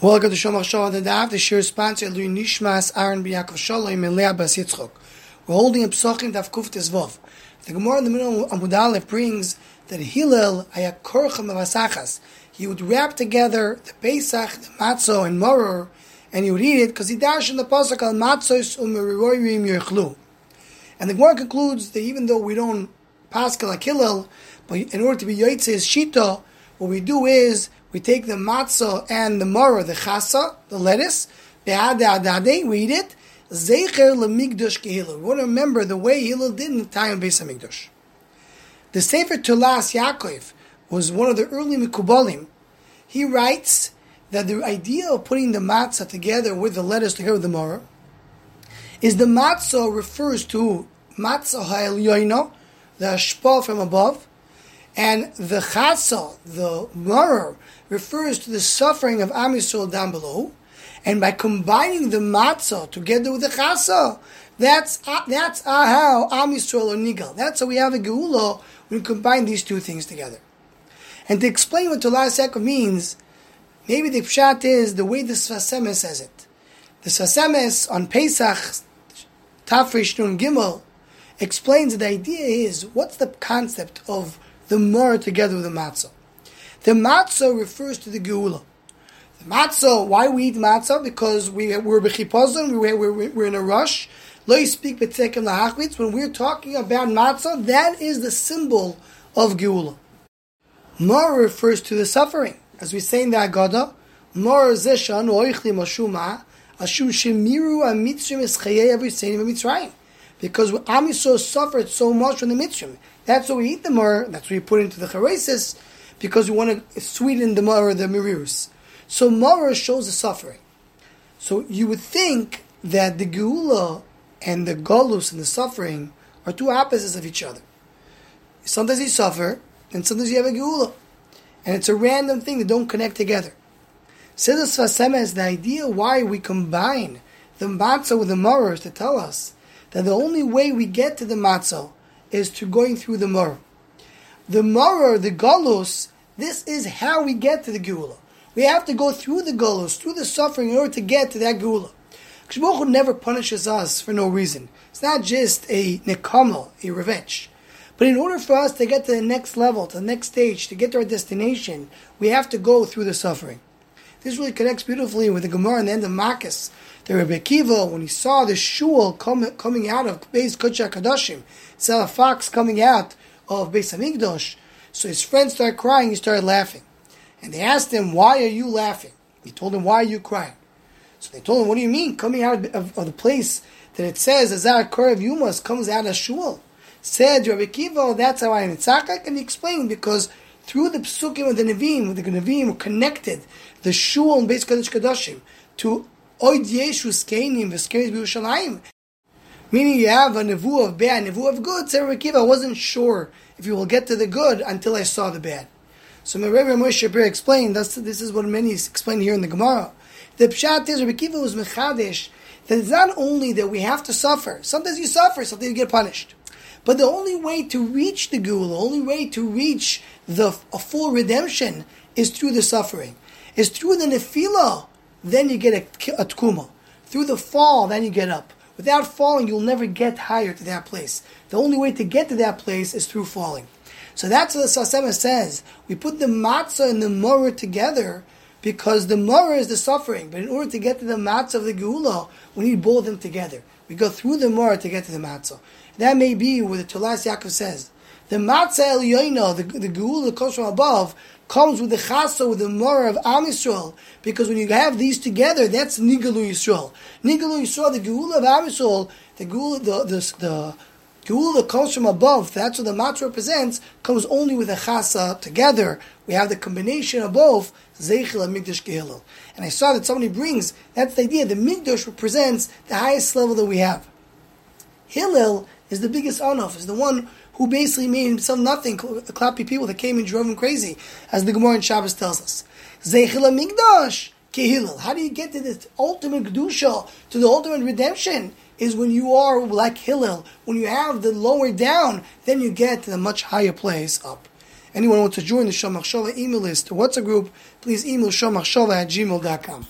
Welcome to Shomach Shalom the Daf. The shir sponsor Lui Nishmas Aaron B'Yakov Shalom and Leah Bas Yitzchok. We're holding a Psochim Daf Kuf Tezvov. The Gemara in the middle of Amud Aleph brings that Hillel Hayak Korchem Avasachas. He would wrap together the Pesach, the Matzo, and Moror, and he would eat it because he dashed in the pasuk al Matzos Umeriroyim Yerchlu. And the Gemara concludes that even though we don't pascal like Hillel, but in order to be Yotzei Shita, what we do is we take the matzah and the mara, the chasa, the lettuce, we eat it. We want to remember the way Hillel did in the time of Beis Hamikdash. The Sefer Tulas Yaakov was one of the early Mikubalim. He writes that the idea of putting the matzah together with the lettuce together with the mara is the matzah refers to matzah ha'elyoino, the ashpa from above, and the chasa, the mara, refers to the suffering of Am Yisrael down below. And by combining the matzah together with the chasa, that's uh, that's uh, how Am Yisrael or Nigal. That's how we have a geula when we combine these two things together. And to explain what Tulas Yaakov means, maybe the pshat is the way the Sfas Emes says it. The Sfas Emes on Pesach, Tafresh Nun Gimel, explains that the idea is what's the concept of the mor together with the matzah. The matzah refers to the geula. The matzah, why we eat matzah? Because we, we're b'chipazon, we're, we're, we're in a rush. Lo speak b'tzekem lahachmitz. When we're talking about matzah, that is the symbol of geula. Mor refers to the suffering. As we say in the Agada, Mor zeshan oichli mashuma, ashum shemiru amitzrim eschayei every saying mitzrayim. Because Am suffered so much from the mitzrim. That's why we eat the mor, that's why we put into the charesis, because we want to sweeten the mor, the mirirus. So mor shows the suffering. So you would think that the geula and the golus and the suffering are two opposites of each other. Sometimes you suffer, and sometimes you have a geula. And it's a random thing that don't connect together. Siddhas Vasema is the idea why we combine the matzah with the moror to tell us that the only way we get to the matzah is to going through the moror. The moror, the galus, this is how we get to the geula. We have to go through the galus, through the suffering in order to get to that geula. Kishbuch never punishes us for no reason. It's not just a nekama, a revenge. But in order for us to get to the next level, to the next stage, to get to our destination, we have to go through the suffering. This really connects beautifully with the Gemara in the end of Makis. The Rebbe Kiva, when he saw the shul come, coming out of Beis Kodesh Kadashim, saw a fox coming out of Beis Hamikdash, so his friends started crying, he started laughing. And they asked him, why are you laughing? He told them, why are you crying? So they told him, what do you mean, coming out of, of, the place that it says, Azar Korev Yumas comes out of shul? Said Rabbi Kiva, that's how I am Tzakak, and he explained because through the psukim of the Nevi'im, the Nevi'im connected the shul and Beis Kodesh Kadashim to Oid Yeshu Skeinim Veskenis B'Yushalayim. Meaning you have a nevu of bad, nevu of good. Say Kiva, I wasn't sure if you will get to the good until I saw the bad. So my Rabbi Moshe Shapir explained, that's, this is what many explain here in the Gemara. The pshat is Kiva was mechadesh that it's not only that we have to suffer. Sometimes you suffer, sometimes you get punished. But the only way to reach the gula, the only way to reach the full redemption is through the suffering. Is through the nefila, then you get a, a tkuma. Through the fall, then you get up. Without falling, you'll never get higher to that place. The only way to get to that place is through falling. So that's what the Sfas Emes says. We put the matzah and the morah together because the morah is the suffering. But in order to get to the matzah of the geula, we need both of them together. We go through the morah to get to the matzah. That may be what the Tulas Yaakov says. The matzah elyoino, the, the geula that comes from above, comes with the chasa, with the morah of Am Yisrael. Because when you have these together, that's Nigalu Yisrael. Nigalu Yisrael, the geula of Am Yisrael, the geula, the, the, the geula that comes from above, that's what the matzah represents, comes only with the chasa together. We have the combination of both, Zeichel and Migdash Gehilel. And I saw that somebody brings, that's the idea, the Migdash represents the highest level that we have. Hillel is the biggest onof, is the one who basically made himself nothing, clappy people that came and drove him crazy, as the Gemara in Shabbos tells us. Zeichel Migdash Kehillel. How do you get to this ultimate kedusha, to the ultimate redemption? Is when you are like Hillel, when you have the lower down, then you get to the much higher place up. Anyone wants to join the Shomach Shova email list or WhatsApp group, please email shomachshova at gmail.com.